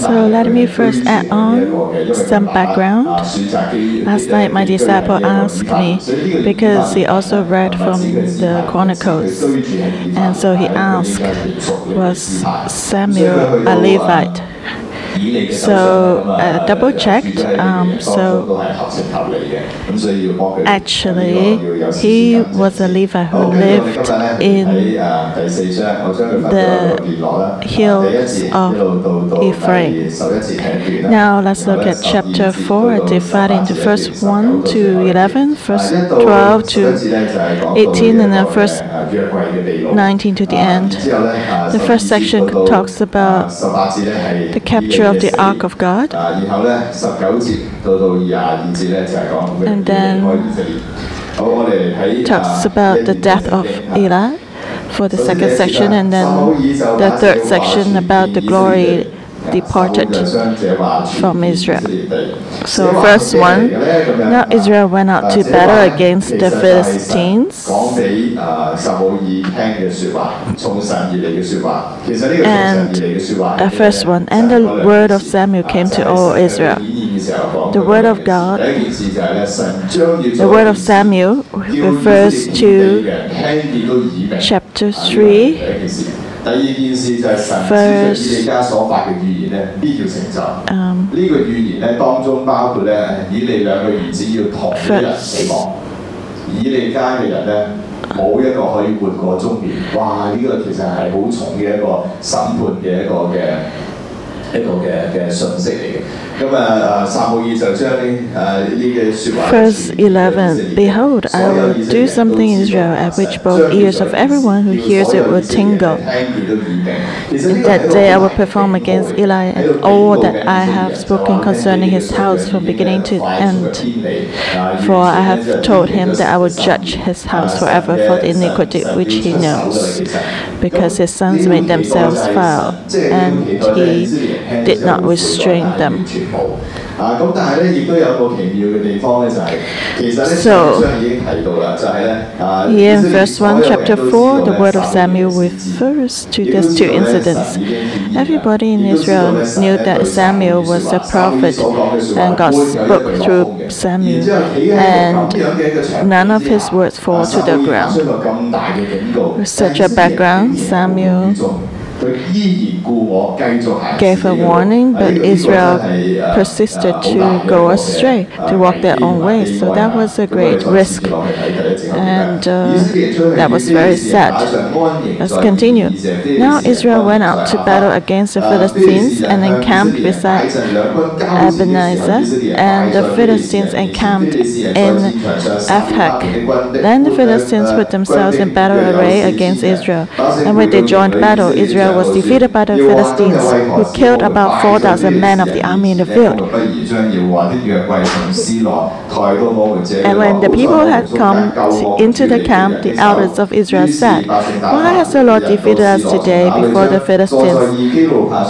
So let me first add on some background. Last night, my disciple asked me because he also read from the Chronicles, and so he asked, "Was Samuel a Levite?" So I double checked. Um, so actually, he was a Levite who lived in the hills of Ephraim. Now let's look at chapter 4, divided into first 1 to 11, verse 12 to 18, and then first 19 to the end. The first section talks about the capture of the ark of God. Uh, and then talks about the death of Eli for the second section, and then the third section about the glory departed from Israel. So, verse 1 Now Israel went out to battle against the Philistines. And uh, verse 1 And the word of Samuel came to all Israel. The word of God, the word of Samuel refers to chapter 3 First, um, first, 冇一個可以活過中年，哇！呢、個其實係好重嘅一個審判嘅一個嘅一個嘅嘅信息嚟嘅。 Verse 11 Behold, I will do something in Israel at which both ears of everyone who hears it will tingle. In that day I will perform against Eli and all that I have spoken concerning his house from beginning to end. For I have told him that I will judge his house forever for the iniquity which he knows because his sons made themselves foul, and he did not restrain them 啊，咁但系咧，亦都有个奇妙嘅地方咧，就系、其实咧， So- 上已经提到啦，就系咧啊， Here in 以色列 verse 1, 所有人 chapter 都知 4, 道 the 咧 word of 撒母 Samuel 耳嘅先知 refers to these two incidents. Everybody in Israel knew that Samuel was a prophet and God spoke through Samuel, and none of his words fall to the ground. With such a background, Samuel gave a warning, but Israel persisted to go astray, to walk their own way. So that was a great risk, and uh, that was very sad. Let's continue. Now Israel went out to battle against the Philistines and encamped beside Ebenezer, and the Philistines encamped in Aphek. Then the Philistines put themselves in battle array against Israel, and when they joined battle, Israel was defeated by the Philistines, who killed about 4,000 men of the army in the field. And when the people had come to- into the camp, the elders of Israel said, Why has the Lord defeated us today before the Philistines?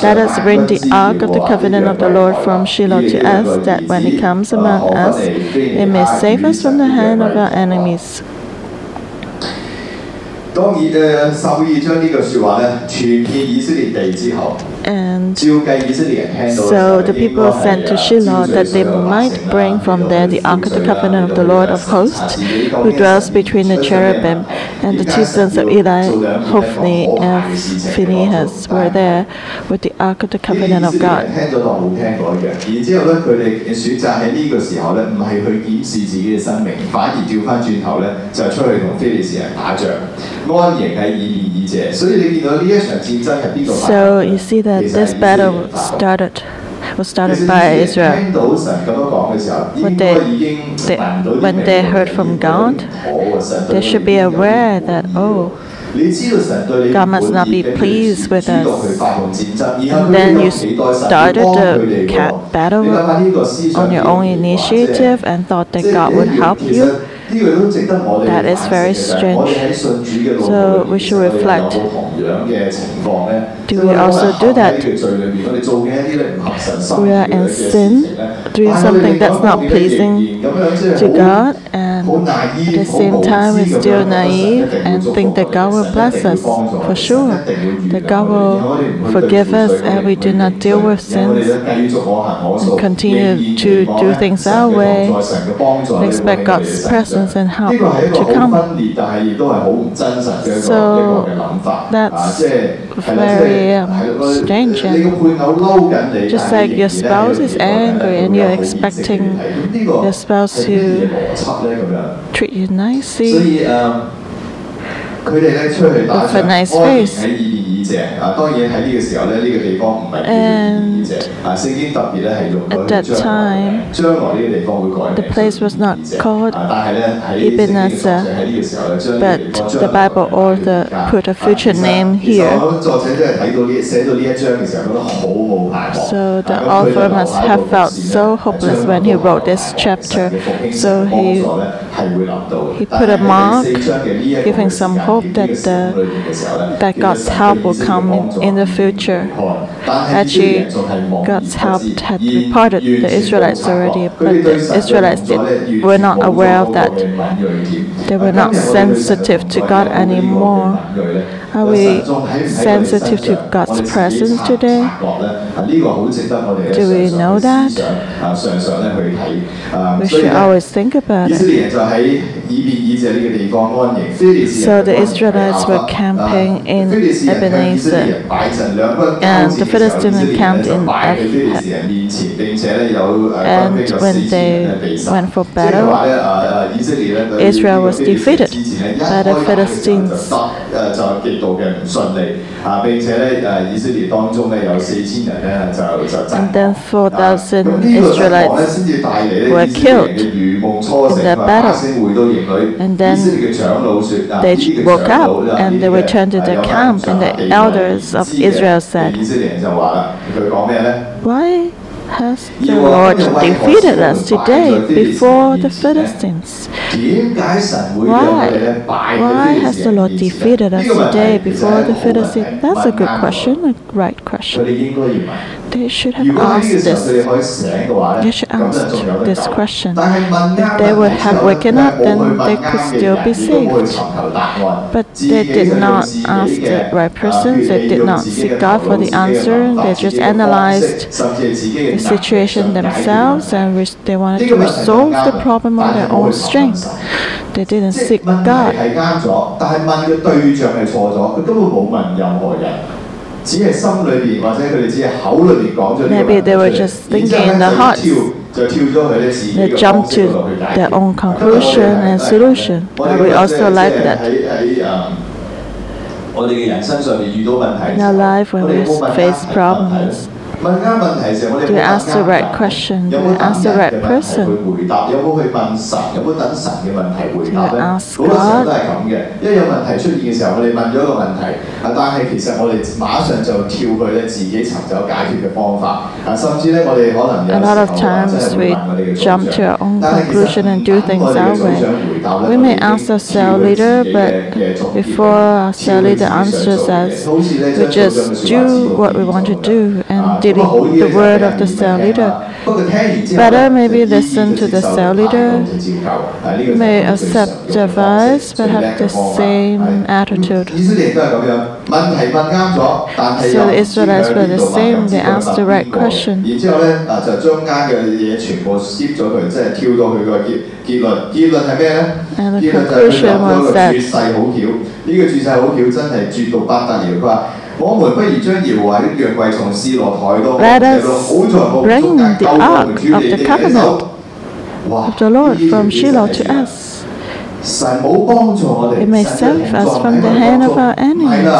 Let us bring the ark of the covenant of the Lord from Shiloh to us, that when it comes among us, it may save us from the hand of our enemies. 當然誒，撒母耳將呢句説話咧傳遍以色列地之後， And so the people sent to Shiloh that they might bring from there the Ark of the Covenant of the Lord of hosts, who dwells between the cherubim. And the two sons of Eli, Hophni and Phinehas, were there with the Ark of the Covenant of God. So you see that this battle started was started by Israel. When they, they, when they heard from God, they should be aware that, oh, God must not be pleased with us. And then you started the battle on your own initiative and thought that God would help you. That is very strange. So we should reflect. Do we also do that? We are in sin, doing something that's not pleasing to God, and um, and at the same time is still naive and think that God will bless us. For sure, that God will forgive us and we do not deal with sins. and continue to do things our way. and expect God's presence and help to come. So that's very um. Just like your spouse is angry and you're expecting your spouse to treat you nicely, with a nice face. 喺以便以谢啊。当然喺呢个时候咧，呢、个地方唔系叫做以便以谢啊。圣经特别咧系用 At 咗 that 将来 time, 将来呢个地方会改名 the place was not 以便以谢 called 啊但系咧喺圣经嘅 Ebenezer, 作者喺呢个时候咧，将呢个地 but 方 the Bible author put a future name 其实 here. 我谂作者真系睇到呢写到呢一章嘅时候，觉得好冇盼望。 So the 啊咁佢就 author 留 must 下一个 have 故 felt 事咧 so hopeless when he wrote this chapter. So he he put a mark, giving some hope that the- that God's help will come in- the future. Actually, God's help had departed the Israelites already, but the Israelites did- were not aware of that. They were not sensitive to God anymore. Are we sensitive to God's presence today? Do we know that? We should always think about it. So the Israelites were camping in Ebenezer, and the Philistines camped in Ebenezer. And when they went for battle, Israel was defeated by the 开打嘅时候就 Philistines. 得诶就极度嘅唔顺利啊！并且咧诶以色列当中咧有四千人咧就就阵 And then 4,000 咁呢个阵亡咧 Israelites 先至带嚟咧 were 以色列人 killed 嘅如梦初醒 in that 啊 battle. 百姓回到营里， And then 以色列嘅长老说啊， They 呢个 woke 长 up 老啊 and 呢 they 啲嘅 returned to 诶 their 有 camp 上 and 下 the 地位 elders of 知嘅 Israel said, 以色列人就话啦，佢讲咩咧？ Why has the Lord defeated us today before the Philistines? Why? Why has the Lord defeated us today before the Philistines? That's a good question, a right question they should have asked this. They should ask this question. If they would have woken up, then they could still be saved. But they did not ask the right person. They did not seek God for the answer. They just analyzed the situation themselves and they wanted to resolve the problem on their own strength. They didn't seek God. 只系心里边或者佢哋只系口里边讲咗呢个问 Maybe 题 they were 出嚟 just 然之后 thinking in 咧 their 就 hearts. 跳就跳咗佢哋自己 They 嘅 jump 方式 to 嗰度去解决 their own 咁我哋 conclusion 咧 and 都系咁嘅 solution. 我哋 Are we 觉得 also 即系 like 即系 that? 喺喺诶我哋嘅人生上面遇到问题嘅 In 时 our 候 life, when 我哋 we 有冇问啱 face 问题 咧 problems, 问啱问题嘅时候，我哋 Do 有 we 冇 ask the 问啱 right 人 question? 有 Do 冇 we 等 ask the 人 right 嘅问题 person? 去回答？有冇去问神？有冇等神嘅问题回答 Do 咧？ we 好 ask 多时候 God? 都系咁嘅，一有问题出现嘅时候，我哋问咗一个问题，啊，但系其实我哋马上就跳去咧自己寻找解决嘅方法，啊，甚至咧我哋可能有 A 时 lot 候 of 啊 times 真系会 we 问我哋嘅组 jump to 长 our own 但系其实 conclusion and do 唔等 things 我哋嘅 our 组 way. 长回答咧 We 我 may 哋已经 ask the 跳 cell 去 leader, 自己 but 嘅嘅作业 before our 跳 cell 去 leader 自己想 answers 做嘅 us, 嘢好似咧 we 将组长嘅 just 说话 do what the word of the cell leader. Better maybe listen to the cell leader, may accept advice, but have the same attitude. So the Israelites were the same, they asked the right question. And the conclusion was that 绝世好桥，呢、个绝世好桥真系绝到不得了。佢话：我们不如将耶和华的约柜从示罗抬到我 Let 这 us 度，好在我们 bring 中间 the 救我们 ark 主 of 你 the 的 covenant 手。哇！ Of the Lord 呢条 from 其实 Shiloh 系 to 点啊 us. 神冇帮助我哋， It may 神嘅 save 同 us 在 from 喺 the 我哋 hand 当 of 中 our 唔系啦 enemies. 揾人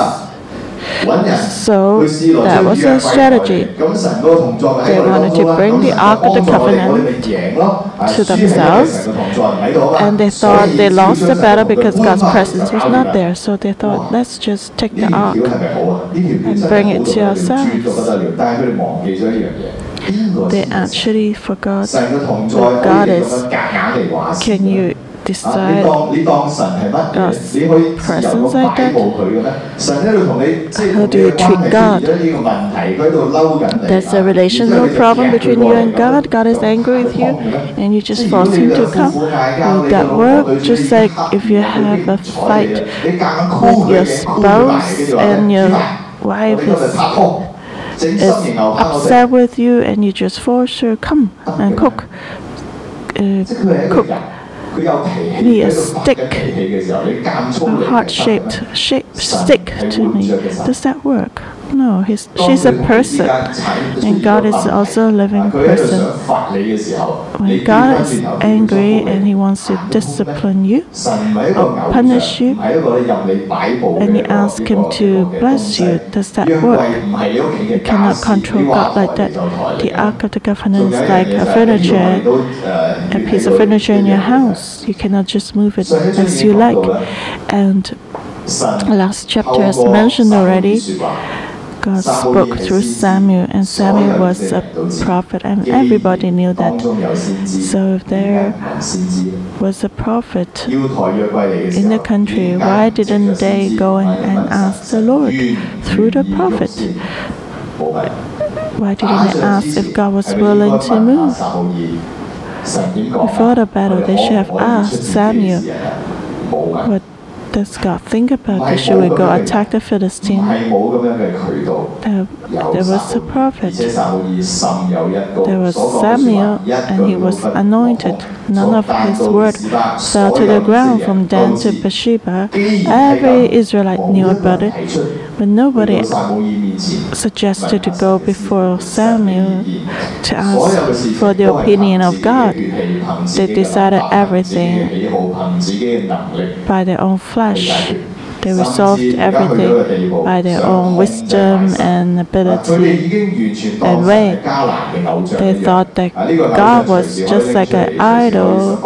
So that was their strategy. They wanted to bring the Ark of the Covenant to themselves, and they thought they lost the battle because God's presence was not there. So they thought, let's just take the Ark and bring it to ourselves they actually forgot what God is. Can you 硬嚟话事 Can you 你 decide 当你当神系乜嘢 God's？你可以自由 presence 咁 like 摆 that？布佢嘅咩？神喺度同你即系 How 同 do 你 you 嘅关 treat 系 God？出现咗呢个问题，佢喺度嬲紧你。 There's a 然之后 relational 你就 problem 夹佢 between 过 you 嚟 and 咁 God. God is 佢 angry with 抗 you, 嘅咩 and you 即 just 系如果 force 你 him 两 to 夫 come. 妇嗌交， Would 你 that 老婆 work? 对住 Just 你 like 黑 if you 面 have a 对住你 fight 你夹硬 with 箍佢 your 嘅，箍佢埋，跟 spouse 住话 and 咧 your 点啊我 wife 哋今日 is 拍拖，整心 is 型牛扒我哋。 upset with you and you just force her come and cook uh, 即系佢系一个 cook be a stick, a heart-shaped shape stick to me. Does that work? No, he's, she's a person, and God is also a living person. When God is angry and He wants to discipline you or punish you, and you ask Him to bless you, does that work? You cannot control God like that. The Ark of the Covenant is like a furniture, a piece of furniture in your house. You cannot just move it as you like. And last chapter has mentioned already. God spoke through Samuel, and Samuel was a prophet, and everybody knew that. So if there was a prophet in the country, why didn't they go and ask the Lord through the prophet? Why didn't they ask if God was willing to move? Before the battle, they should have asked Samuel. what does God think about this? Should we go attack the Philistine? There, there was a prophet. There was Samuel, and he was anointed. None of his word fell to the ground from Dan to Beersheba. Every Israelite knew about it. But nobody suggested to go before Samuel to ask for the opinion of God. They decided everything by their own flesh. They resolved everything by their own wisdom and ability and way. They thought that God was just like an idol,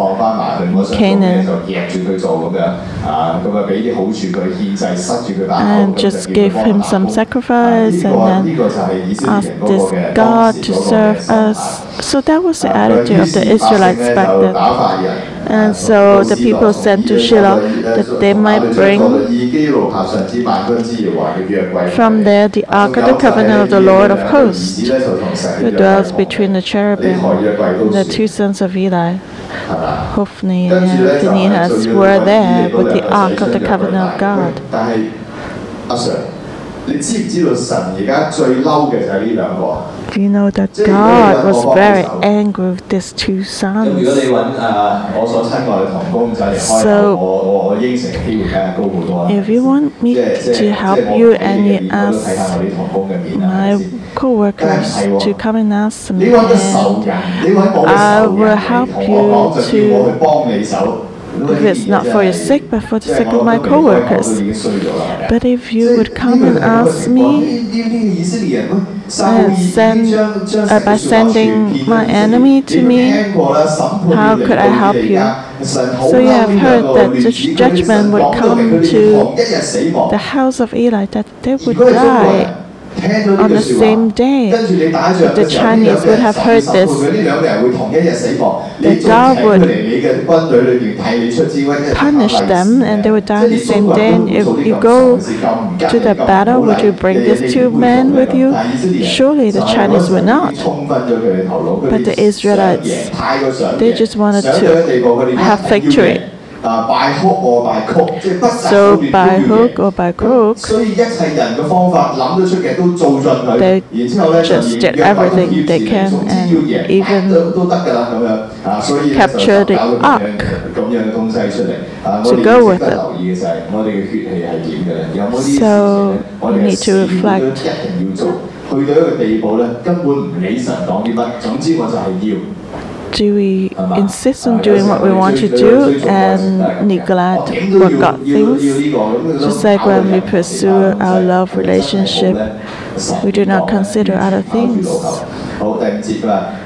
Canaan, and just give him some sacrifice and then ask this God to serve us. So that was the attitude of the Israelites back then. And so the people sent to Shiloh that they might bring from there the Ark of the Covenant of the Lord of hosts, who dwells between the cherubim, the two sons of Eli, Hophni and Phinehas, were there with the 两 ark 个 of the 死将 covenant of 约柜 God. 但系阿 Sir，你知唔知道神而家最嬲嘅就系呢两个啊？ Do you know that 即系如果 God 有人 was 我帮 very 手 angry with these two 咁如果你 sons? 揾诶我所亲爱嘅同工仔嚟开口， So- 我我我应承嘅机会梗系高好多啦。 If you want 即 me 系即系 to 即系 help 我 you 睇 and 你 you 嘅面我都睇下 ask 我啲同工嘅面啊，系咪 my 先？ co-workers to come and ask 你 me 揾个仇 and 人，你揾我嘅 I 仇 will 人 help 嚟同我讲，就 you 叫 this, not for your sake, but for the sake of my co-workers, But if you would come and ask me and send, uh, by sending my enemy to me, how could I help you? So you have heard that the judgment would come to the house of Eli, that they would die on the same day, the Chinese would have heard this. The Dao would punish them and they would die on the same day. And if you go to the battle, would you bring these two men with you? Surely the Chinese would not. But the Israelites, they just wanted to have victory. 啊，by hook or by crook，即係不擇 So 手段 by 都要贏 hook or by crook, 所以一切人嘅方法諗得出嘅都做盡佢 They，然之後咧就 just 連 did 約櫃都 everything 要 they 治 can 總之 and 要贏 even 都都得㗎啦咁樣啊，所以咧就 capture the 搞到咁樣 ark 咁樣嘅東西出嚟啊！ to 我哋 go 值 with 得 it. 留意嘅就係我哋嘅血氣係點嘅咧？有冇啲事情 So 咧，我哋 we 嘅 need 死 to 都一 reflect. 定要做，去到一個地步咧，根本唔理神講啲乜，總之我就係要。 do we insist on doing what we want to do and neglect what God thinks? Just like when we pursue our love relationship we do not consider other things.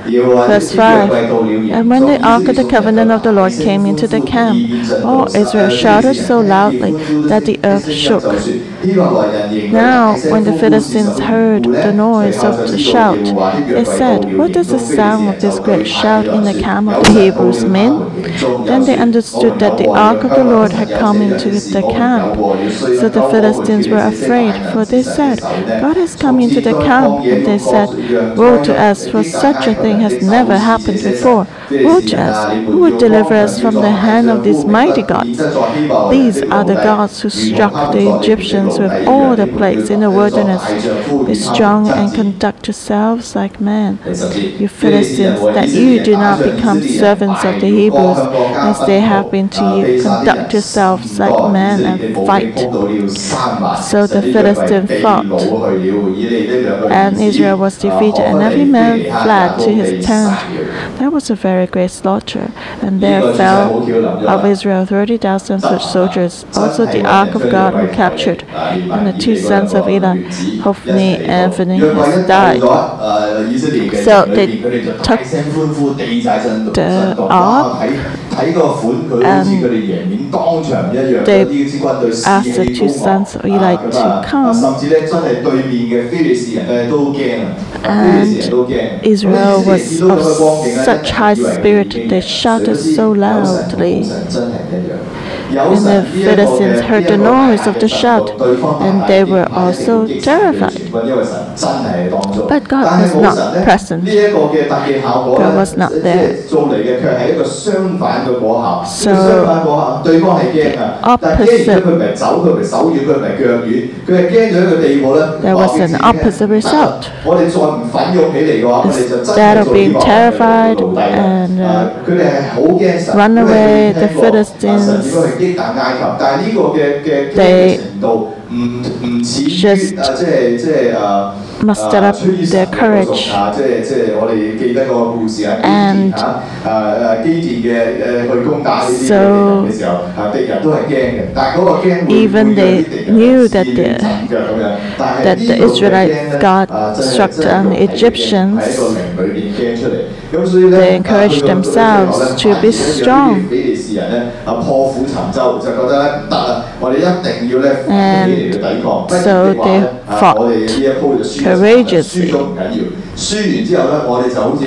Verse 5 And when the ark of the covenant of the Lord came into the camp, all Israel shouted so loudly that the earth shook. Now, when the Philistines heard the noise of the shout, they said, What is the sound of this great shout in the camp of the Hebrews men? Then they understood that the ark of the Lord had come into the camp. So the Philistines were afraid, for they said, God has come into the camp. And they said, Woe to us, for such a thing has never happened before. Woe to us, who would deliver us from the hand of these mighty gods? These are the gods who struck the Egyptians with all the plagues in the wilderness. Be strong and conduct yourselves like men, you Philistines, that you do not become servants of the Hebrews, as they have been to you. Conduct yourselves like men and fight. So the Philistines fought, and Israel was defeated, and every man fled to his tent. That was a very great slaughter, and there fell of Israel thirty thousand foot soldiers, also the ark of God were captured, and the two sons of Eli, Hophni and Phinehas, died. So they took the ark and they asked the two sons of Eli to come. 甚至咧真系对面嘅非利士人咧都惊啊！非利士人都惊。 Israel 咁 was 你见到佢嘅光景咧 of such high 以为 spirit, 见 they shouted so 有神 loudly. and the citizens heard the noise of the shout, and they were also terrified. But God was not present. God was not there. So the opposite, there was an opposite result. Instead of being terrified and uh, run away, the Philistines 神点样去击打埃及，但系呢个嘅嘅惊 They 嘅程度唔唔似于 just 啊，即系即系啊。 mustered 啊 up 崔医生 their 嘅嗰种 courage 啊，即系即系我哋记得个故事啊，基 And 甸吓诶诶基甸嘅诶去攻打呢啲嘅 So 敌人嘅时候，啊敌人都系惊嘅，但系嗰个惊会 Even 会让 they 啲敌人 knew 试 that 乱 the- 阵脚咁样，但系 that 呢 the 度嘅 Israelites 惊咧 got 啊真系 struck 真系 down 用系 Egyptians. 喺个灵里边惊出嚟，咁所以咧 They encouraged 啊去到到最后 themselves 咧 to be 反而咧 strong. 讓呢啲非利士人咧啊破釜沉舟，就覺得咧唔得啦，我哋一定要咧奮起嚟去抵抗，不然 so 嘅話咧 they 啊 fought 我哋呢一鋪就輸咗 courageously 輸咗唔緊要， 输完之后咧，我哋就好似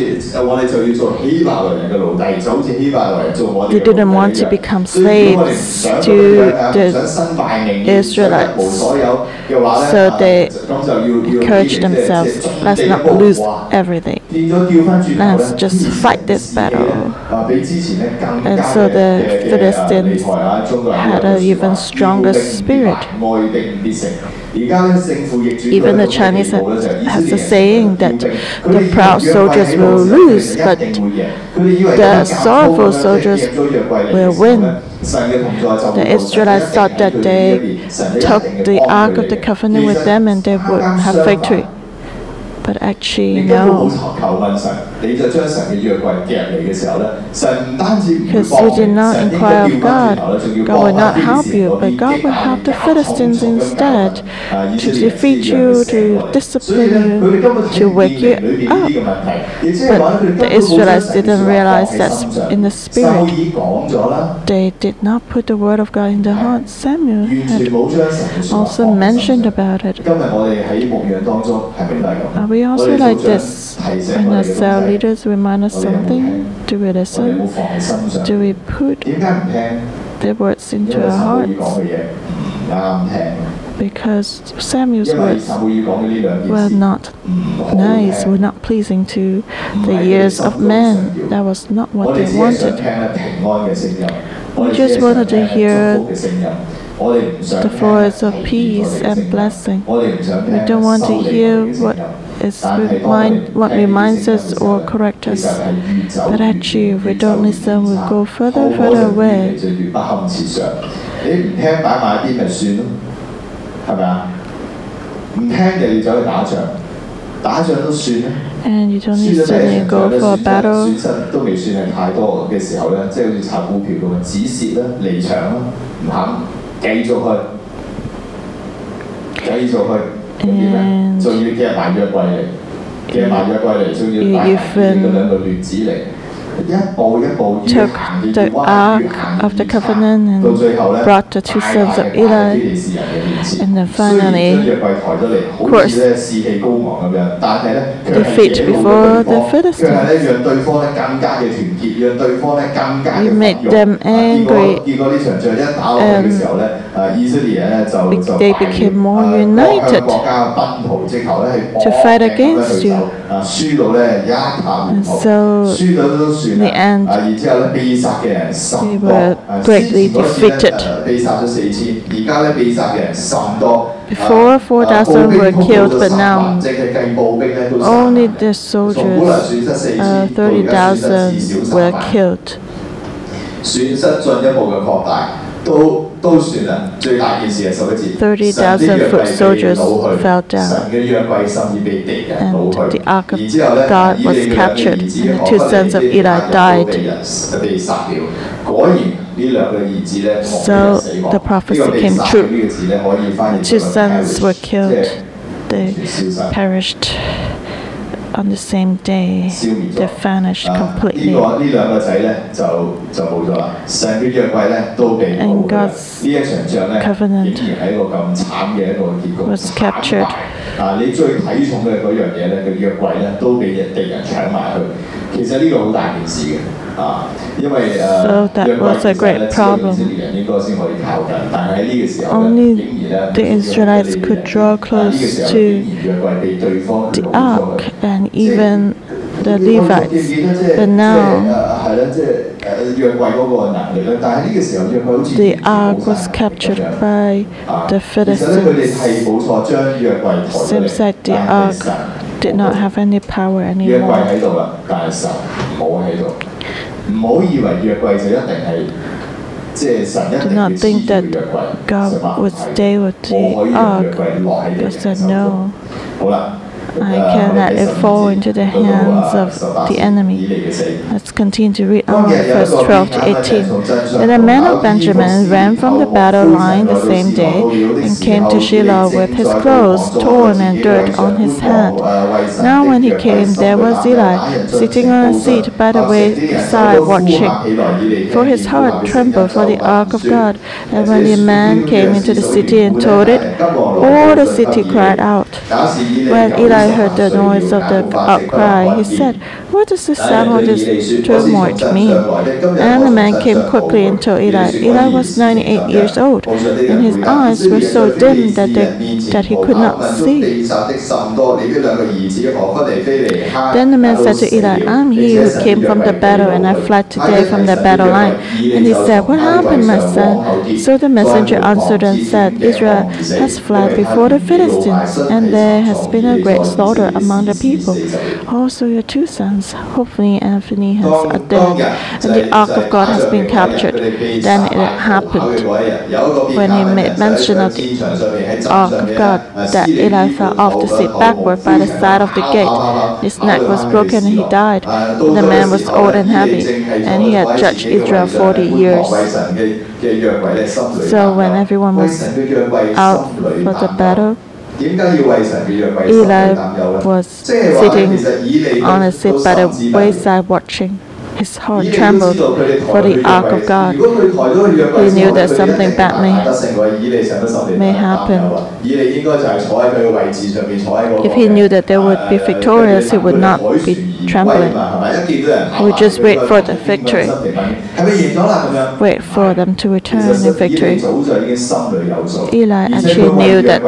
我哋就要做希伯来人嘅奴隶，就好似希伯来人做我哋 They 嘅奴隶 didn't want 一 to 样 become 所以如果我哋唔 slaves 想 to 咁样啊 the 唔想身败名裂，想一无所有嘅话咧， So 啊 they 咁就要要 encourage 即系即系 themselves, 即系 let's 地 not 步 lose 哇 everything. 变咗调翻转头 Let's 咧 just fight this battle. 啊，比之前咧更 And 加 so 嘅 the 嘅嘅啊 Philistines 厉害啊！中国人 had 有 an 句说话 even stronger 要定 spirit. Even the Chinese has a saying that the proud soldiers will lose, but the sorrowful soldiers will win. The Israelites thought that they took the Ark of the Covenant with them and they would have victory. But actually, no. Because you did not inquire of God, God will not help you, but God will help the Philistines instead to defeat you, to discipline you, to wake you up. But the Israelites didn't realize that in the spirit. They did not put the word of God in their heart. Samuel had also mentioned about it we also like this? When the cell leaders remind us something, do we listen? Do we put the words into our hearts? because Samuel's words were not nice, were not pleasing to the ears of men. That was not what they wanted. We just wanted to hear 祝福嘅声音，我哋唔想 the 听 voice of 系 peace 我哋嘅 and 声音 blessing. 我哋唔想听 We don't want to 修理我哋 hear 嘅声 what 音 is 但系当我哋 remind, what 听呢啲 reminds 声音 us 嘅时候 or correct 其实 us. 系越走 But 越 actually, if we 越走 don't 越 listen, we 差 go further, 后果 further 就越 away. 嚟就越不堪设想。你唔听摆埋一边咪算咯，系咪啊？唔听就要走去打仗，打仗都算啦。 And you don't 输咗 listen 第一 and 场 go 仗咧， for a 损失 battle. 损失都未算系太多嘅时候咧，即系好似炒股票咁啊，止蚀啦、离场啦，唔肯 繼續去，繼續去。 咁點咧？ And 仲要夾埋約櫃嚟，夾埋約櫃嚟，仲要帶埋 You 呢 even 個兩個亂子嚟。 took the Ark of the Covenant and brought the two sons of Eli. And then finally, of course, defeat before the Philistines. You made them angry, and they became more united to fight against you. And so the end, they were greatly defeated. Before 4,000 were killed, but now only the soldiers, uh, 30,000 were killed. 损失进一步嘅扩大，都都算啦。最大件事系十一节， 30,000 神的约柜 foot 被 soldiers 掳去 fell down. 神嘅约柜甚至被敌人 And 掳去。 the ark of 然之后咧， God 以 was 利嘅两个 captured, 儿子 and the 何 two 弗尼 sons of 基 Eli 都 died. 被人被杀了。果然呢两个儿子咧，亡 So 人死亡。 the prophecy 呢个被 came 杀 true. 呢个字咧，可以翻译 Two 做 sons were perish，即 killed. 系 They 完全消失。 perished on the same day they vanished ah, completely. And God's covenant was captured. So that was a great problem. Only the Israelites could draw close to the ark and and even the Levites. But now, the ark was captured by the Philistines. Seems that the ark did not have any power anymore. Do not think that God would stay with the ark. Because no. I cannot fall into the hands of the enemy. Let's continue to read on verse 12 to 18. Then the men of Benjamin ran from the battle line the same day and came to Shiloh with his clothes torn and dirt on his head. Now when he came, there was Eli sitting on a seat by the wayside watching. For his heart trembled for the ark of God. And when the man came into the city and told it, all the city cried out. When Eli heard the noise of the outcry, he said, What does the sound of this tumult mean? And the man came quickly and told Eli. Eli was 98 years old, and his eyes were so dim that, they, that he could not see. Then the man said to Eli, I'm he who came from the battle, and I fled today from the battle line. And he said, What happened, my son? So the messenger answered and said, Israel has fled before the Philistines, and there has been a great slaughter among the people. Also your two sons, And Anthony, has dead, and the ark of God has been captured. Then it happened. When he made mention of the ark of God that Eli fell off to sit backward by the side of the gate. His neck was broken and he died. The man was old and heavy, and he had judged Israel 40 years. So when everyone was out for the battle, Eli was sitting on a seat by the wayside watching. His heart trembled for the ark of God. He knew that something bad may, may happen. If he knew that they would be victorious, he would not be trembling. He would just wait for the victory. Wait for them to return in victory. Eli actually knew that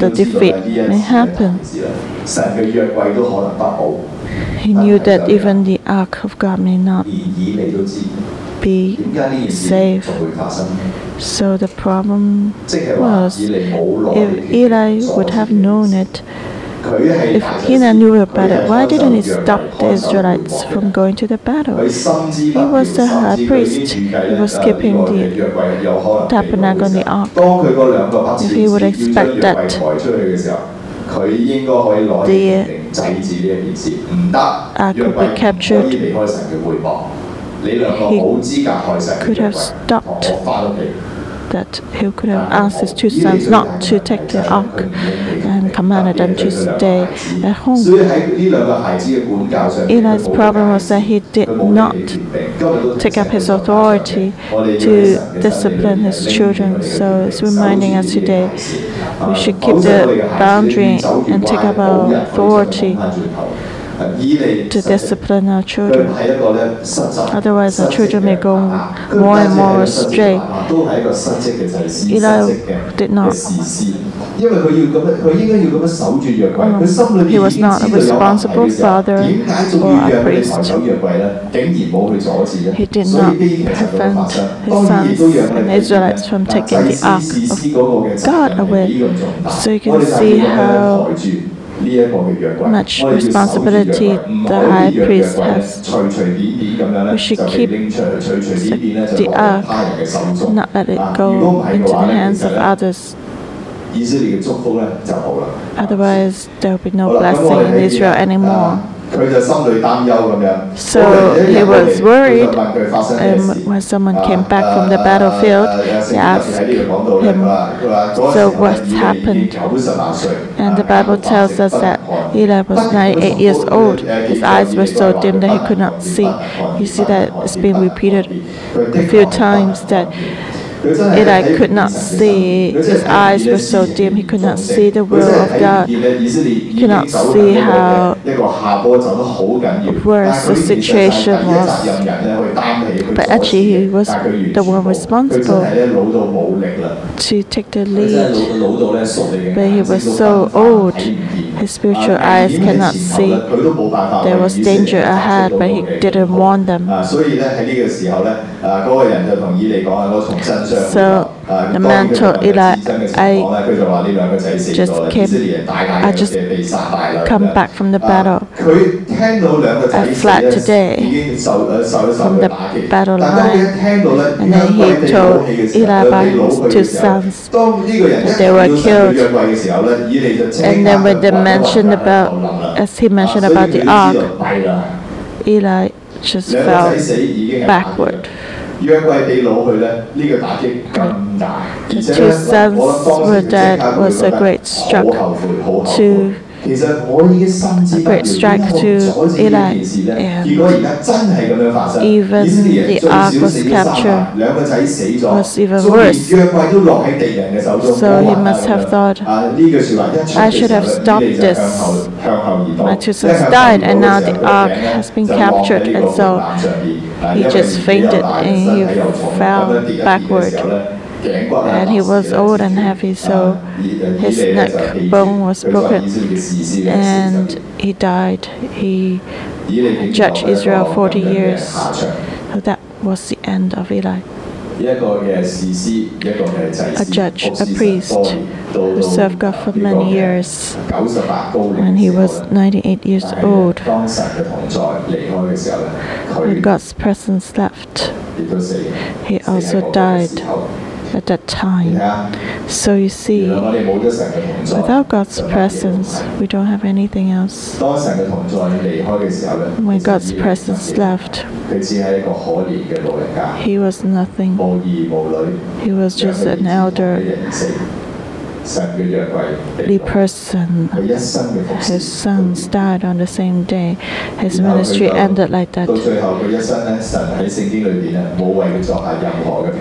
the defeat may happen. He knew that even the ark of God may not be safe. So the problem was if Eli would have known it, if he knew about it, why didn't he stop the Israelites from going to the battle? He was the high priest. He was keeping the tabernacle and the ark. If he would expect that the ark would be captured, he could have stopped that he could have asked his two sons not to take the ark and commanded them to stay at home. Eli's problem was that he did not take up his authority to discipline his children. So it's reminding us today we should keep the boundary and take up our authority to discipline our children. Otherwise, our children may go more and more astray. Eli did not. He was not a responsible father or a priest. He did not prevent his sons and Israelites from taking the ark of God away. So you can see how much responsibility the high priest has. We should keep the ark, not let it go into the hands of others. Otherwise, there will be no blessing in Israel anymore. 啊佢就心里担忧咁样。 So 嗰个人一 he 入到嚟 was worried, 佢就问佢发生咩 Um, 事 when someone 啊 came back from the 啊 battlefield, 啊啊啊 he 圣经特别 asked 喺呢度讲到咧，佢 him, 话佢话嗰 So 时候 what 以利已经 happened? 九十八岁 And the 啊 Bible tells us that Eli was 98 years old. His eyes were so dim that he could not see. You see that it's been repeated a few times that Eli could not see. His eyes were so dim he could not see the will of God. He could not see how worse the situation was. But actually, he was the one responsible to take the lead. But he was so old, his spiritual eyes cannot see. There was danger ahead, but he didn't warn them. So the man told Eli, I just came, I just come back from the battle. I fled today from the battle line. And then he told Eli by his two sons that they were killed. And then when the man mentioned about as he mentioned about the ark, Eli just fell backward. The two sons were dead was a great shock to great strike to Eli. And even the ark was captured was even worse. So he must have thought, I should have stopped this. Matthew died, and now the ark has been captured, and so he just fainted and he fell backward and he was old and heavy, so his neck bone was broken, and he died. He judged Israel 40 years. So that was the end of Eli. A judge, a priest, who served God for many years. When he was 98 years old, when God's presence left, he also died at that time. So you see, without God's presence, we don't have anything else. When God's presence left, he was nothing. He was just an elder the person, his son died on the same day. His ministry ended like that.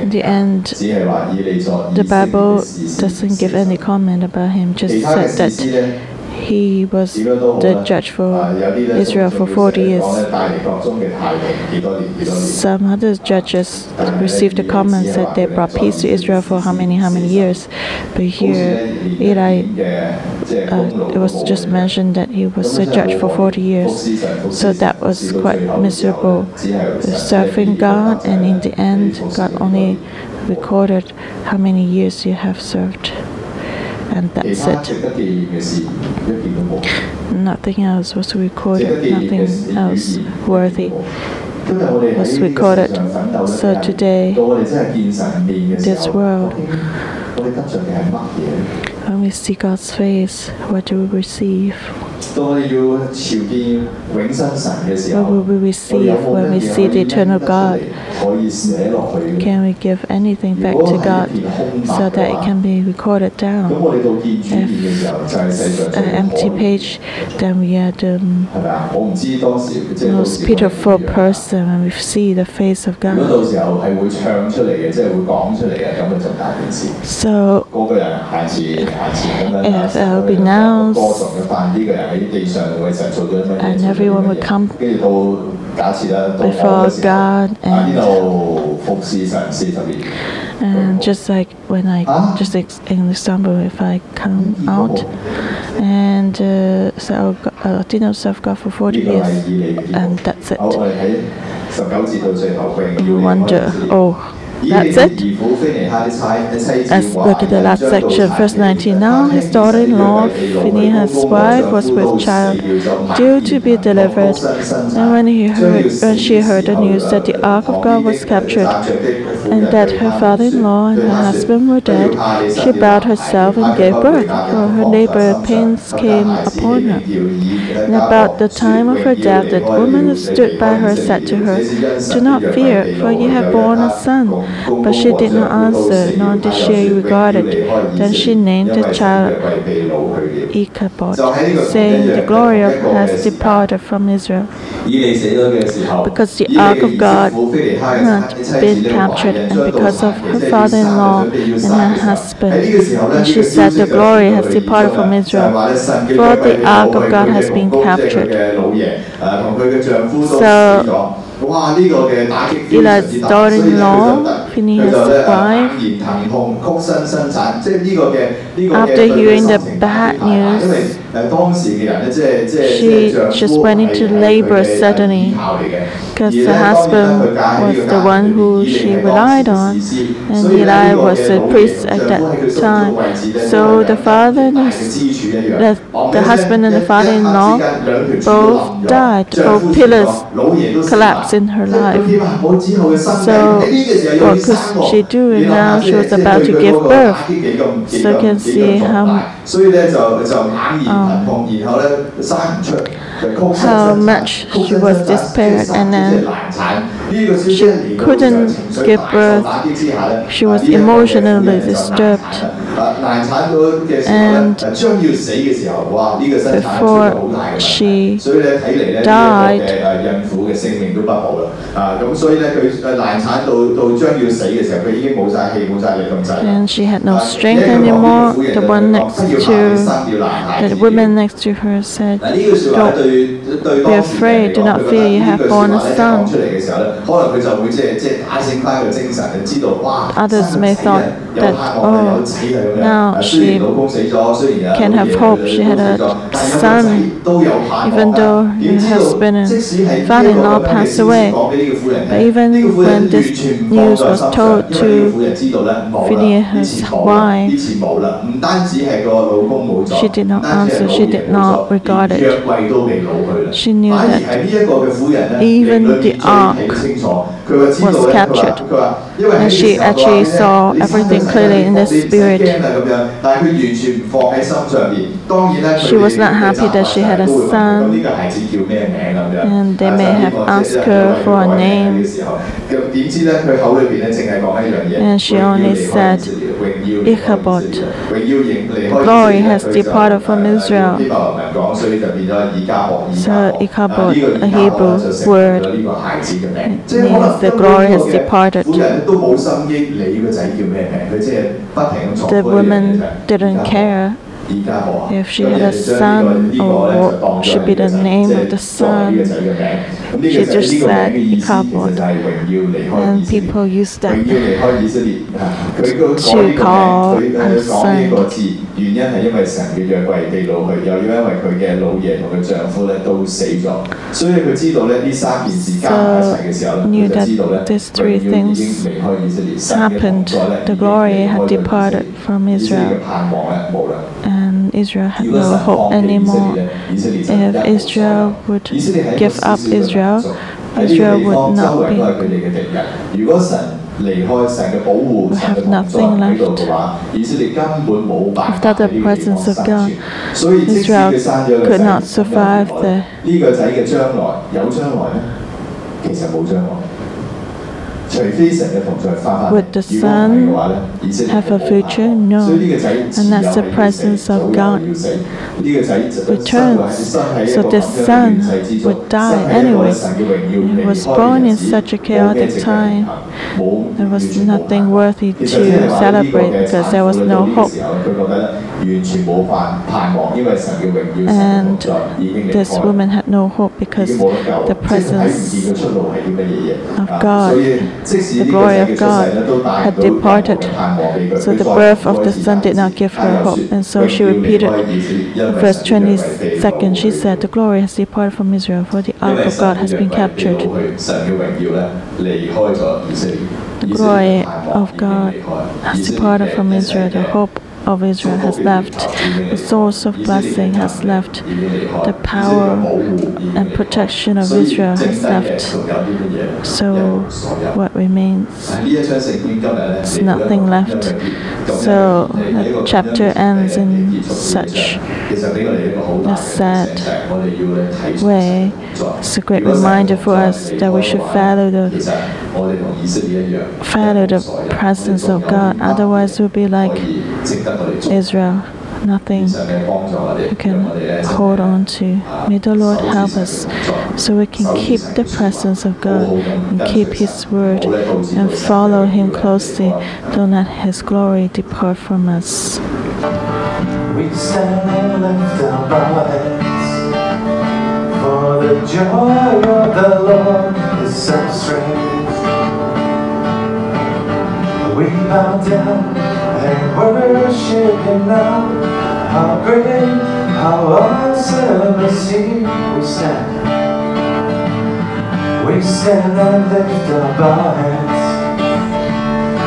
The end, the Bible doesn't give any comment about him, just said that he was the judge for Israel for 40 years. Some other judges received a comment that they brought peace to Israel for how many, how many years. But here, Eli, uh, it was just mentioned that he was a judge for 40 years. So that was quite miserable. Serving God, and in the end, God only recorded how many years you have served and that's it. Nothing else was recorded, nothing else worthy was recorded. So today, this world, when we see God's face, what do we receive? 当我哋要朝见永生神嘅时候， What will we 我哋 receive 有冇 when 乜 we 嘢 see 可以 the 拎 eternal 得出 God? 嚟可以写落去嘅？ Can we give anything back to God so that it can be recorded 咁 down? 我哋到见主见嘅时候，就系世上最 An empty 可 page, then we are the 系咪啊？我唔知当时即系到 most 时 pitiful 我哋点样 person when we see the face of 如果 God. 到时候系会唱出嚟嘅，即系会讲出嚟嘅，咁啊就大件事。 So 嗰个人下次下次咁样 If 啊 I'll be 歌 announced 颂嘅犯呢个人 and everyone would come before God and, and just like when I just in example if I come out and uh, so I uh, did not serve God for 40 years and that's it. Oh, you wonder oh that's it. Let's look at the last section. Verse 19. Now his daughter-in-law Phinehas' wife was with child, due to be delivered. And when he heard, when she heard the news that the ark of God was captured, and that her father-in-law and her husband were dead, she bowed herself and gave birth. For her labor pains came upon her. And about the time of her death, the woman who stood by her said to her, "Do not fear, for you have borne a son." But she did not answer, nor did she regard it. Then she named the child Ichabod, saying, The glory of has departed from Israel. Because the ark of God had been captured, and because of her father-in-law and her husband. And she said, The glory has departed from Israel, for the ark of God has been captured. So, Eli's daughter-in-law, Phinehas' wife, after hearing the bad news, she just went into labor suddenly because the husband was the one who she relied on, and Eli was a priest at that time. So the father and the, the husband and the father-in-law both died. Both pillars collapsed in her life. So what could she do? And now she was about to give birth. So you can see how 所 um, how much she was despaired and then she couldn't give birth. She was emotionally disturbed. And before she died, and she had no strength anymore. The one next to the woman next to her said, "Don't be afraid. Do not fear. You have born a son." Others may thought that oh now she can have hope. She had a son, even though her husband and father-in-law passed away. But even when this news was told to Phineas' wife, she did not answer. She did not regard it. She knew that even the ark was captured. And she actually saw everything clearly in the spirit. She was not happy that she had a son, and they may have asked her for a name. And she only said, Ichabod. Glory has departed from Israel. So Ichabod, a Hebrew word, means the glory has departed. The woman didn't care if she 咁 had 人 a 哋将 son 呢个呢个咧 or 就当咗 should 系 be 呢个 the 仔 name 即系 of the 作为呢个 son. 仔嘅名。咁呢 She 个就系 just 呢个名 said 嘅意思，其实 Ichabod. 就系荣耀离开以 And 色列。 people use 荣 that 耀离开以色列啊！佢个 To 改呢个 call 名，佢 her 诶讲呢 son. 个字，原因系因为神嘅约柜被掳去，又因为佢嘅老爷同佢丈夫咧都死咗，所以佢知道咧呢三件事加埋一齐嘅时候咧， knew 佢就 that 知道咧 these 荣 three 耀已经 things 离开以色列，神嘅同 happened. 在咧已 The 经 glory 离开 had 咗以色 departed 列 from 以色列 Israel. 嘅盼望咧冇啦。 Israel had no hope anymore. If Israel would give up Israel, Israel would not be. We have nothing left. without the presence of God. Israel could not survive there. Would the Son have a future? No. And that's the presence of God returns. So the Son would die anyway. He was born in such a chaotic time. There was nothing worthy to celebrate because there was no hope. And this woman had no hope because the presence of God, the glory of God, had departed. So the birth of the son did not give her hope. And so she repeated verse 22nd. She said, The glory has departed from Israel, for the ark of God has been captured. The glory of God has departed from Israel, the hope of Israel has left, the source of blessing has left, the power and protection of Israel has left. So, what remains? It's nothing left. So, the chapter ends in such a sad way. It's a great reminder for us that we should follow the follow the presence of God. Otherwise, we'll be like Israel nothing can hold on to. May the Lord help us so we can keep the presence of God and keep His word and follow Him closely. Don't let His glory depart from us. We stand and lift our bodies for the joy of the Lord is so strength. We bow down and worship Him now. How great, how awesome is He? We stand. We stand and lift up our hands.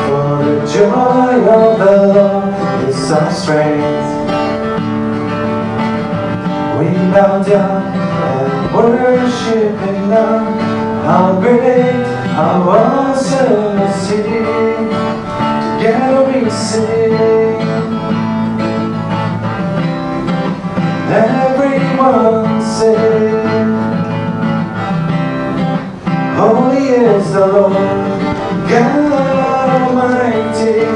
For the joy of the Lord is our strength. We bow down and worship Him now. How great, how awesome is He? We sing. Everyone sing. Holy is the Lord, God Almighty.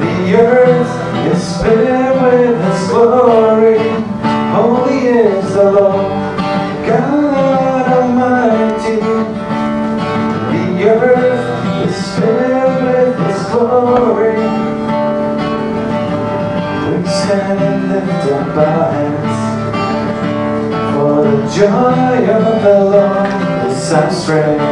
The earth is filled with His glory. Holy is the Lord, stand and lift up our hands. For the joy of the Lord is our strength.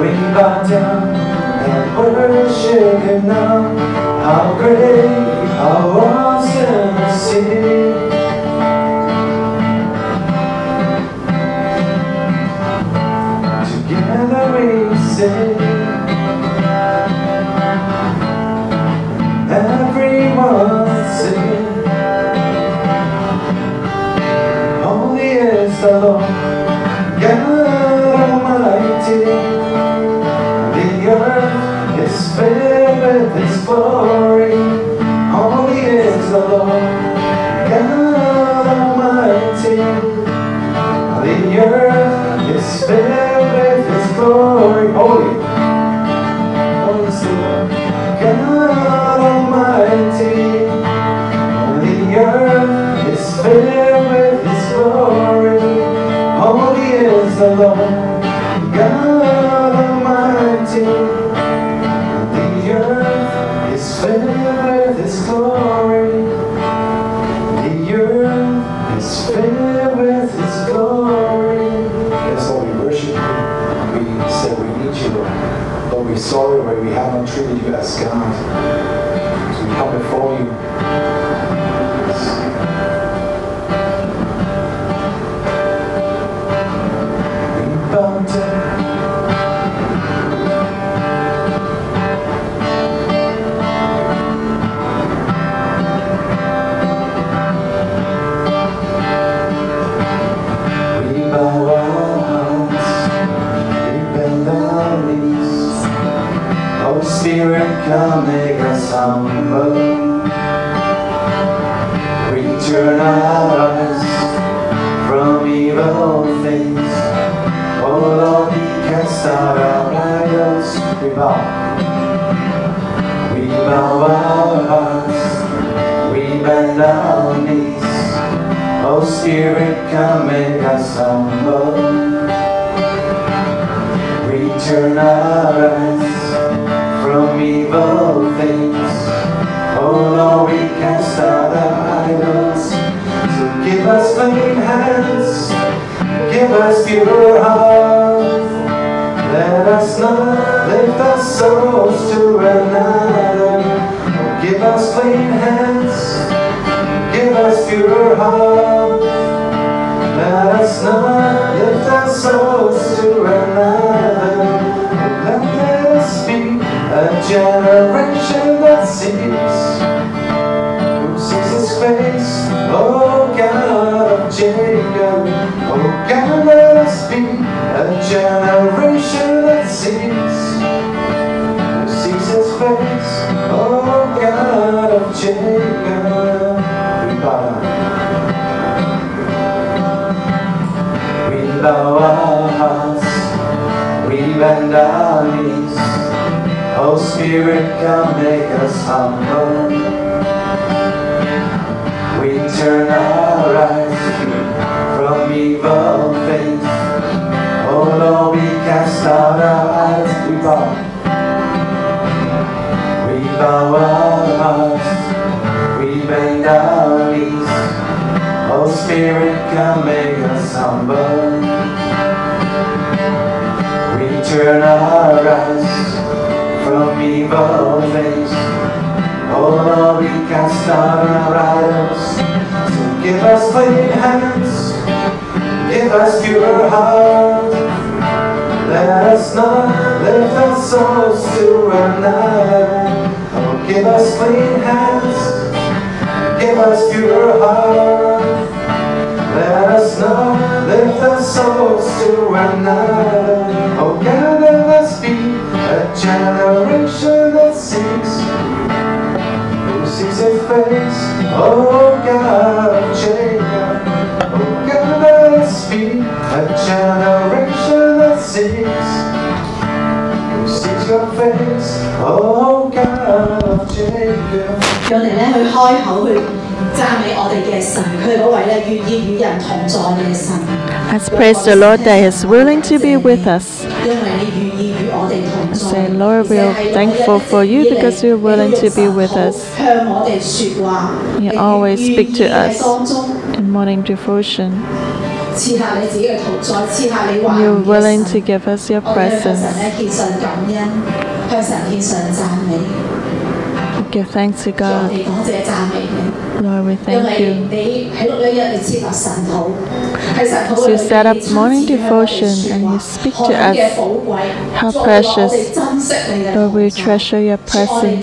We bow down and worship Him now. How great, how awesome is He? Together we sing. we turn our eyes from evil things. Oh Lord, we cast out our idols. We bow. We bow our hearts. We bend our knees. Oh Spirit, come make us humble. We turn our eyes from evil things. Oh Lord, we cast out our idols. So give us clean hands, give us pure hearts. Let us not lift our souls to another. Oh, give us clean hands, give us pure hearts. Let us not lift our souls to another. Generation that sees who sees His face. Oh God of Jacob, oh God, let us be a generation that sees who sees His face. Oh God of Jacob, we bow. We bow our hearts, we bend our. Oh Spirit, come make us humble. We turn our eyes from evil things. Oh Lord, we cast out our eyes, we bow. We bow our hearts, we bend our knees. Oh Spirit, come make us humble. We turn our eyes from evil things. Oh Lord, we cast out our idols. So give us clean hands, give us pure heart. Let us not lift our souls to another. Oh, give us clean hands, give us pure heart. Let us not lift our souls to another. Oh God, generation that seeks, who seeks His face. Oh God of Jacob. Oh God, let us be a generation that seeks, who seeks Your face. Oh God of Jacob. 让我哋咧去开口去赞美我哋嘅神，佢系嗰位咧愿意与人同在嘅神， Let's praise the Lord that He is willing to be with us. say, Lord, we are thankful for you because you're willing to be with us. You always speak to us in morning devotion. You're willing to give us your presence. Give thanks to God. Lord, we thank you. Set up morning devotion and you speak to us. How precious. Lord, we treasure your presence.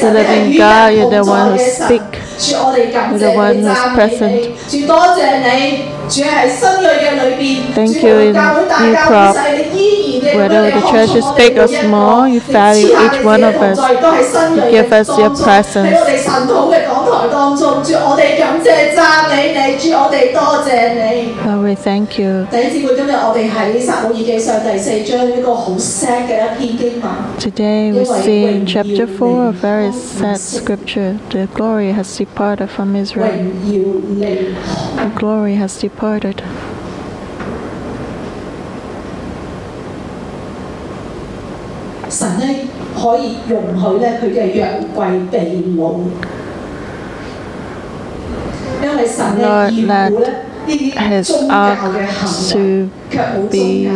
The living God, you're the one who speaks. You're the one who's present. Thank you in New Crop. 会细，你依然嘅 Whether the church is big or small, you value each one of us. You give us your presence. 喺我哋神土嘅讲台当中，主我哋感谢赞美你，主我哋多谢你。 Lord, we thank you. 弟兄姊妹，今日我哋喺撒母耳记上第四章一个好 sad 嘅一篇经文。 Today we see in chapter 4 a very sad scripture. The glory has departed from 荣 Israel. 耀离 The glory has departed. 神咧可以容许咧佢嘅约柜被掳，因为神咧 Lord, 厌恶咧呢啲 His 宗教 ark 嘅行为， to 却冇宗 be 教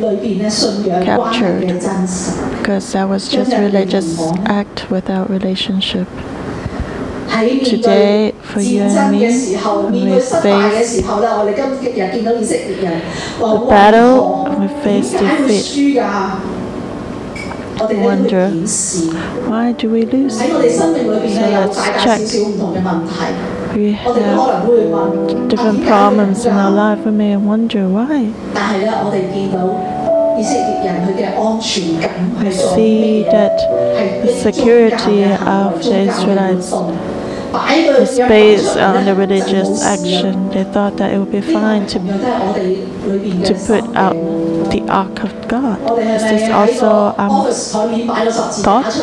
里边咧信仰关系嘅真实。 because that was just religious act without relationship. 喺面对 Today, for you 战 and 争 me, 嘅时候， when 面 we 对失败嘅 face 时候咧，我哋今日见到以色列人话 the 为 battle, 何 we 点 face 解会 defeat. wonder why do we lose so let's check? we have different problems in our life. We may wonder why. I see that the security of the Israelites based on the religious action. They thought that it would be fine to, to put out the Ark of God. Is this also um, thought?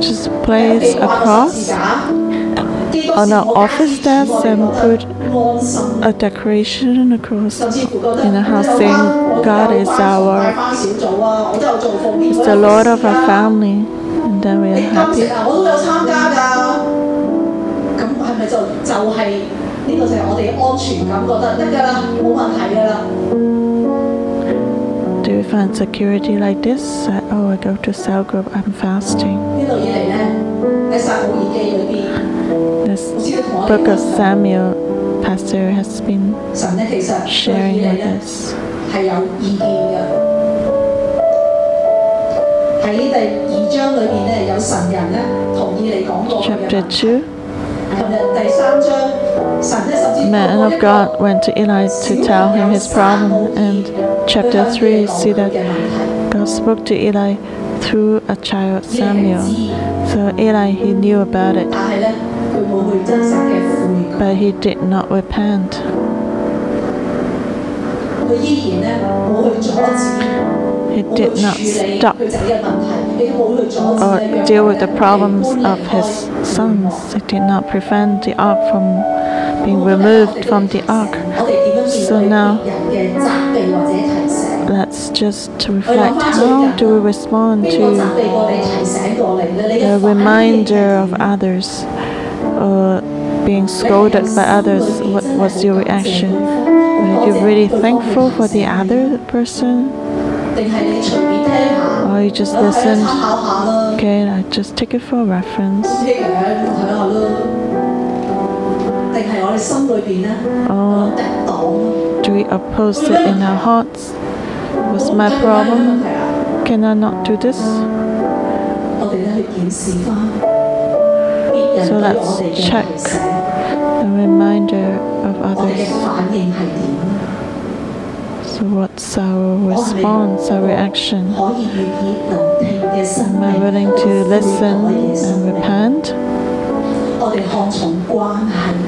Just place a cross on an office desk and put a decoration across in the house saying God is our, is the Lord of our family, and then we are happy. 咪就就系呢个就系我哋嘅安全感，觉得得㗎啦，冇问题㗎啦。 Do we find security like this? That, oh, I go to cell group, I'm fasting. 呢度以嚟咧，喺撒母耳记里边， This 好似都同我哋 book of 讲 Samuel, Pastor has been 神咧其实对 sharing 以利 with 咧 us. 系有意见嘅。喺第二章里边咧，有神人咧同意嚟讲过佢嘅 Chapter 2, man of God went to Eli to tell him his problem. And chapter 3, see that God spoke to Eli through a child, Samuel. So Eli, he knew about it, but he did not repent. He did not stop or deal with the problems of his sons. It did not prevent the ark from being removed from the ark. So now, let's just reflect how do we respond to the reminder of others or being scolded by others? What was your reaction? Were you really thankful for the other person? I just listened. Okay, I just take it for a reference. Oh, do we oppose it in our hearts? What's my problem? Can I not do this? So let's check A reminder of others what's our response, our reaction? Am I willing to listen and repent?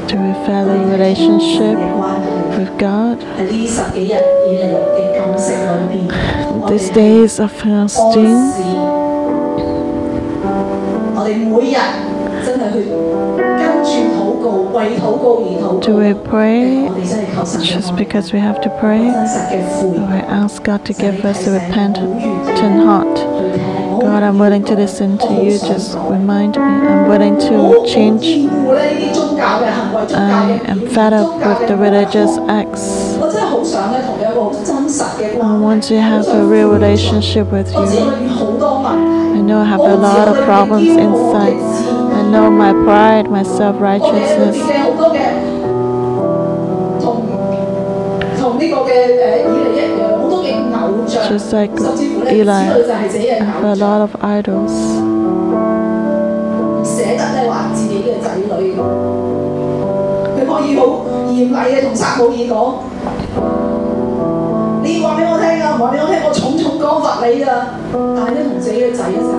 To revalue relationship with God? These days of fasting. Do we pray just because we have to pray? Do we ask God to give us a repentant heart. God, I'm willing to listen to you. Just remind me. I'm willing to change. I am fed up with the religious acts. I want to have a real relationship with you. I know I have a lot of problems inside know my pride, my self righteousness. Just like Eli, I have a lot of idols.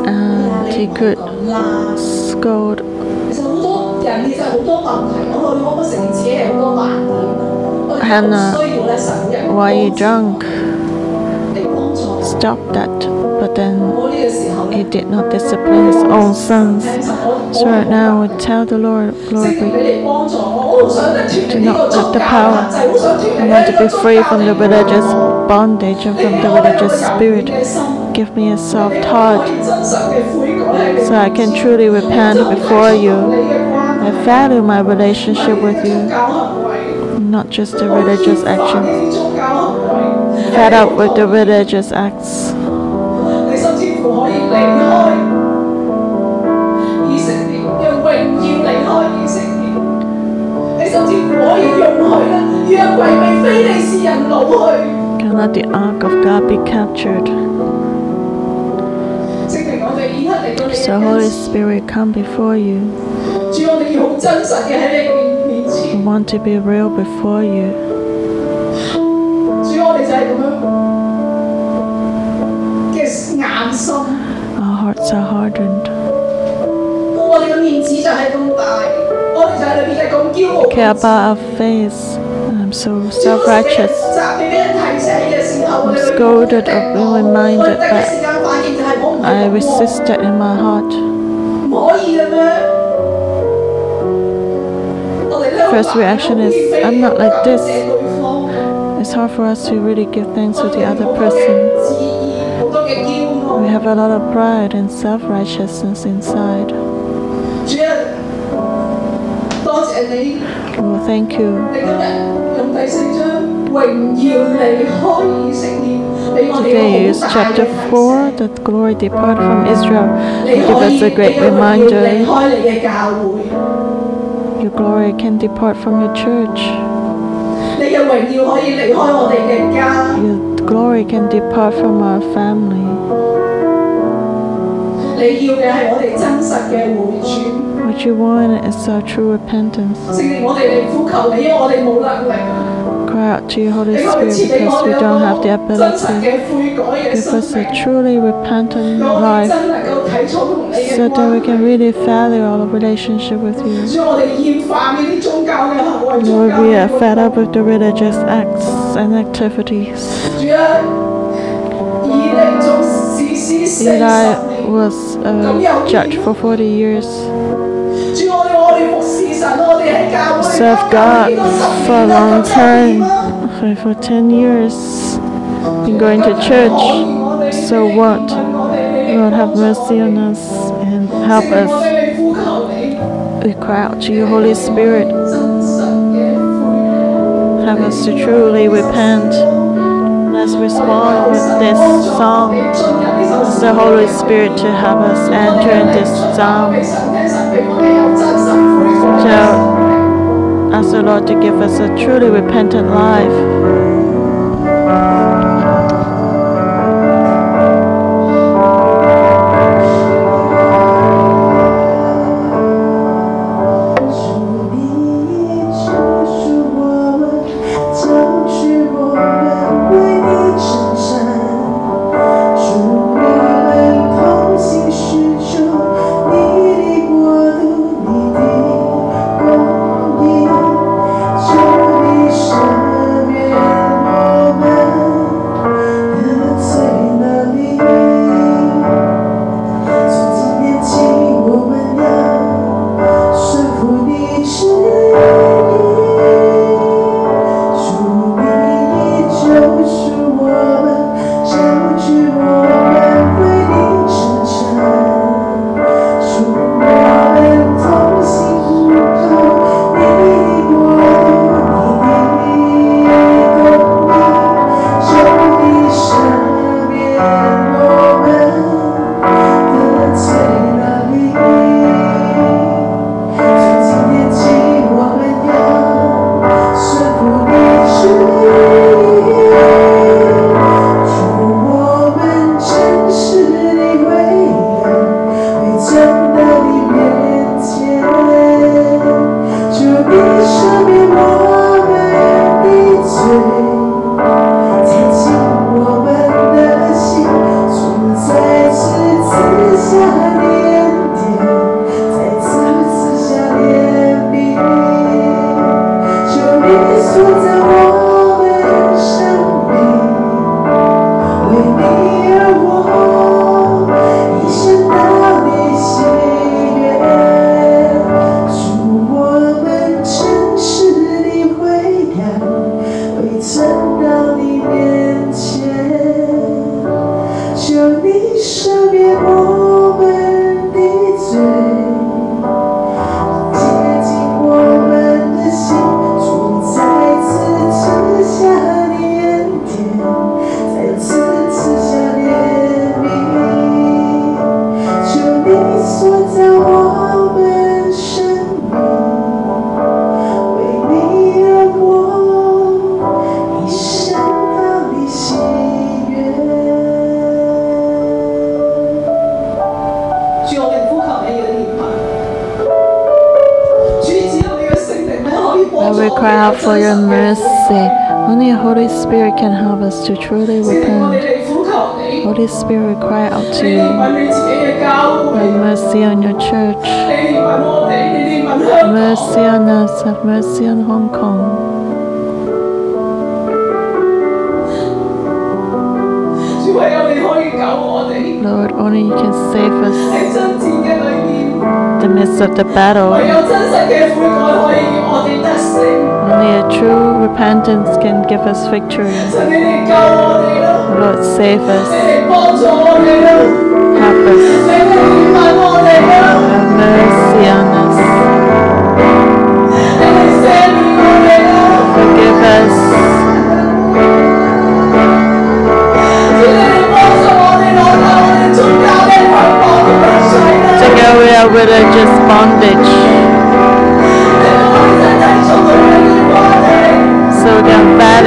Uh, he could scold 多人其实好多问题，我哋可唔可以承认自己系好多盲点啊？我哋 Hannah, 好需要咧神人 Why are you drunk? 嚟帮助我。 Stop that. But then 我呢个时候 he 咧， did not discipline his own sons. 听神我 So right now we tell the Lord, 圣 Lord, 灵 we 你嚟帮助我，我好想咧脱离呢个 Do not 宗 let the 教 power 限制，好想脱离 I 呢 want to 个 be 宗 free 教 from the 嘅 religious bondage and from the religious spirit. Give me a soft heart so I can truly repent before you. I value my relationship with you, not just the religious actions. Fed up with the religious acts. Can let the ark of God be captured. So Holy Spirit, come before you. 主，我哋要好真实嘅喺你面面 We 前。 want to be real before you. 主，我哋就系咁样 心， Our hearts are hardened. 我哋嘅面子就系咁大，我哋就系里边系咁骄傲。 Care about our face. I'm so 主要系俾人 self-righteous. 责备、俾人提醒嘅时候，我哋 I'm 会 scolded 定 or 我 been reminded 我哋第一 that 时间反应就系我唔 I 系咁喎 resisted in my heart. first reaction is, I'm not like this. It's hard for us to really give thanks to the other person. We have a lot of pride and self righteousness inside. Well, thank you. Today is chapter 4, that glory depart from Israel. Give us a great reminder your glory can depart from your church. Your glory can depart from our family. What you want is our true repentance cry out to you, Holy Spirit, because we don't have the ability. Give us a truly repentant life so that we can really value our relationship with you. Lord, we are fed up with the religious acts and activities. Eli was uh, judged for 40 years. I've got for a long time, okay, for 10 years, been going to church. So what? Lord, have mercy on us and help us. We cry out to you, Holy Spirit. Help us to truly repent. Let's respond with this song. The Holy Spirit to help us enter this song. So ask the Lord to give us a truly repentant life. truly repent. Holy Spirit, cry out to you. Have mercy on your church. Mercy on us. Have mercy on Hong Kong. Lord, only you can save us. The midst of the battle. Only a true repentance can give us victory. Lord, save us. Help us. Have mercy on us. Forgive us. Take away our religious bondage.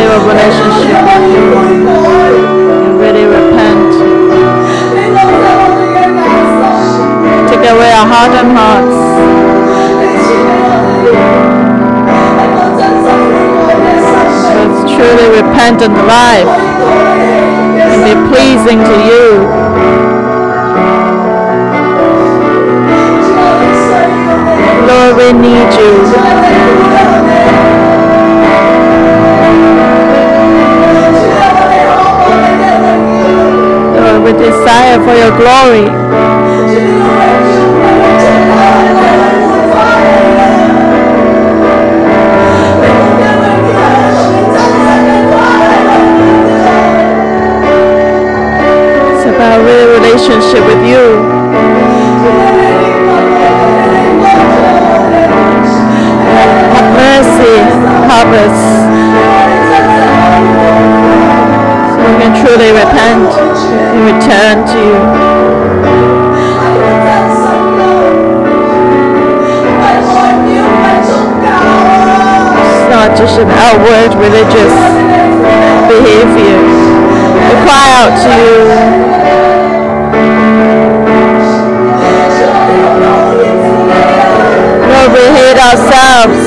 quality of relationship with you. You really repent. Take away our hardened hearts. Let's truly repent repentant life and be pleasing to you. Lord, we need you. With desire for your glory. It's about real relationship with you. Have mercy, harvest. until they repent and return to you. It's not just an outward religious behavior. They cry out to you. Lord, we hate ourselves.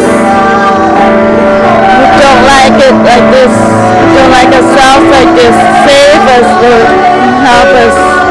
We don't like it like this. We don't like ourselves like this. Lord. Help us.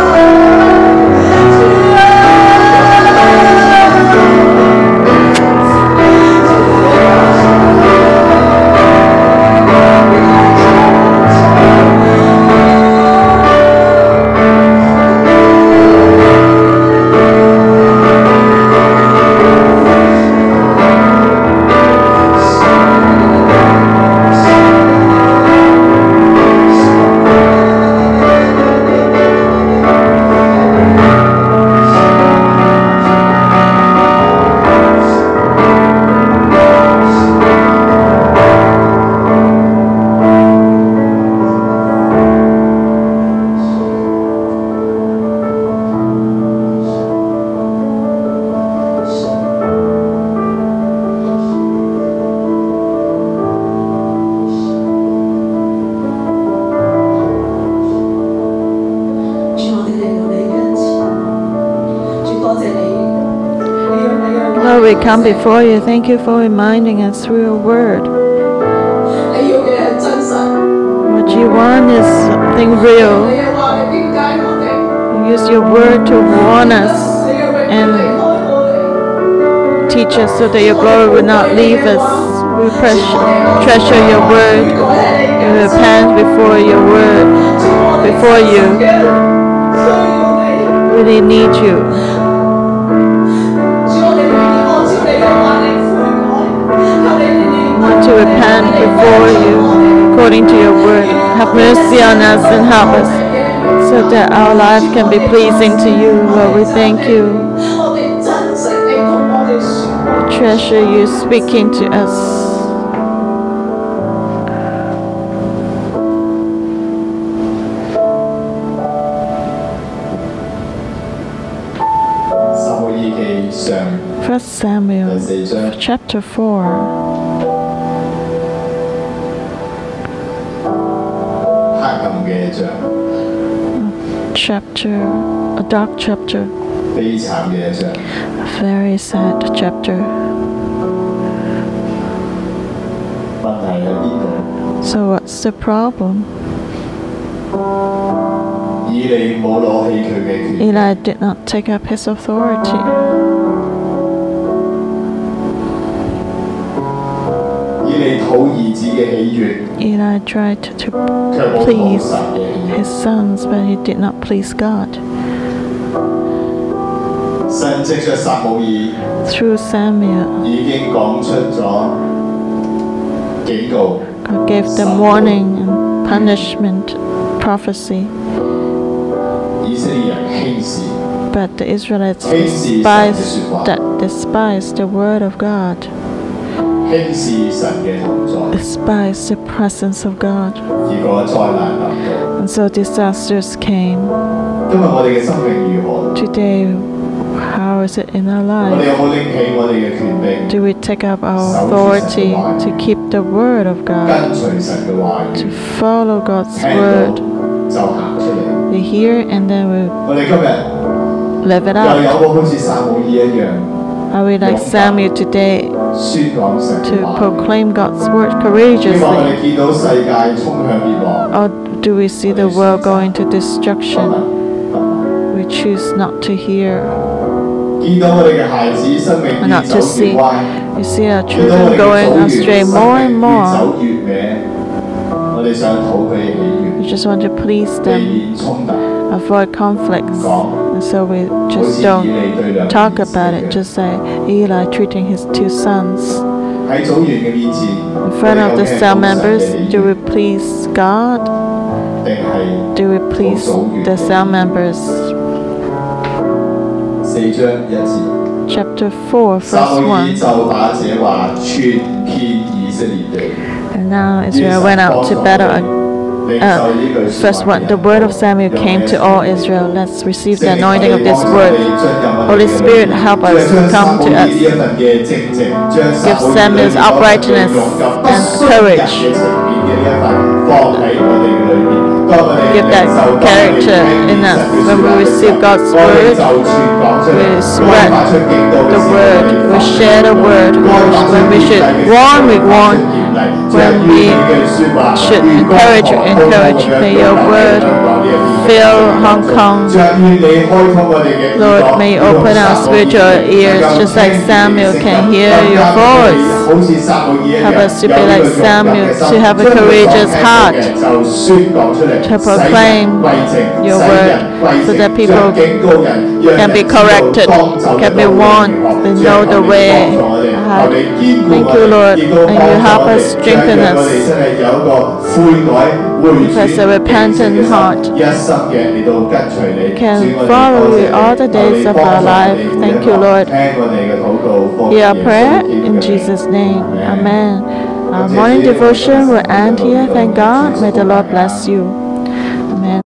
come before you. Thank you for reminding us through your word. What you want is something real. Use your word to warn us and teach us so that your glory will not leave us. We treasure your word. We repent before your word, before you. Really need you. repent before you according to your word. Have mercy on us and help us so that our life can be pleasing to you, Lord. We thank you. We treasure you speaking to us. First Samuel chapter 4 Chapter, a dark chapter. A very sad chapter. So what's the problem? Eli did not take up his authority. 以利讨儿子嘅喜悦， Eli tried to 却冇讨 please 神嘅喜 his sons, but he did not please God. 悦。神藉着撒母耳 Through Samuel, 已经讲出咗警告， God gave them warning and punishment, prophecy. 以色列人轻视， But the Israelites Hasty despised, sacrifice. that despised the word of God, despise the presence of God. And so disasters came. Today, how is it in our life? Do we take up our authority to keep the word of God, to follow God's word? We hear and then we live it out. Are we like Samuel today? to proclaim God's word courageously? Or do we see the world going to destruction? We choose not to hear. Not to see. You see our children going astray more and more. We just want to please them, avoid conflicts so we just don't talk about it. Just say Eli treating his two sons. In front of the cell members, do we please God? Do we please the cell members? Chapter 4, verse 1. And now Israel went out to battle uh, first one, the word of Samuel came to all Israel. Let's receive the anointing of this word. Holy Spirit, help us, come to us. Give Samuel's uprightness and courage. Give that character in us. When we receive God's word, we spread the word, we share the word. When we should warn, we warn. When we should encourage, encourage. May your word fill Hong Kong. Lord, may you open our spiritual ears just like Samuel can hear your voice. Help us to be like Samuel, to have a courageous heart to proclaim your word so that people can be corrected, can be warned, they know the way. Thank you, Lord, and you help us us. Give a repentant heart. Can follow you all the days of our life. Thank you, Lord. Hear our prayer in Jesus' name. Amen. Our morning devotion will end here. Thank God. May the Lord bless you. Amen.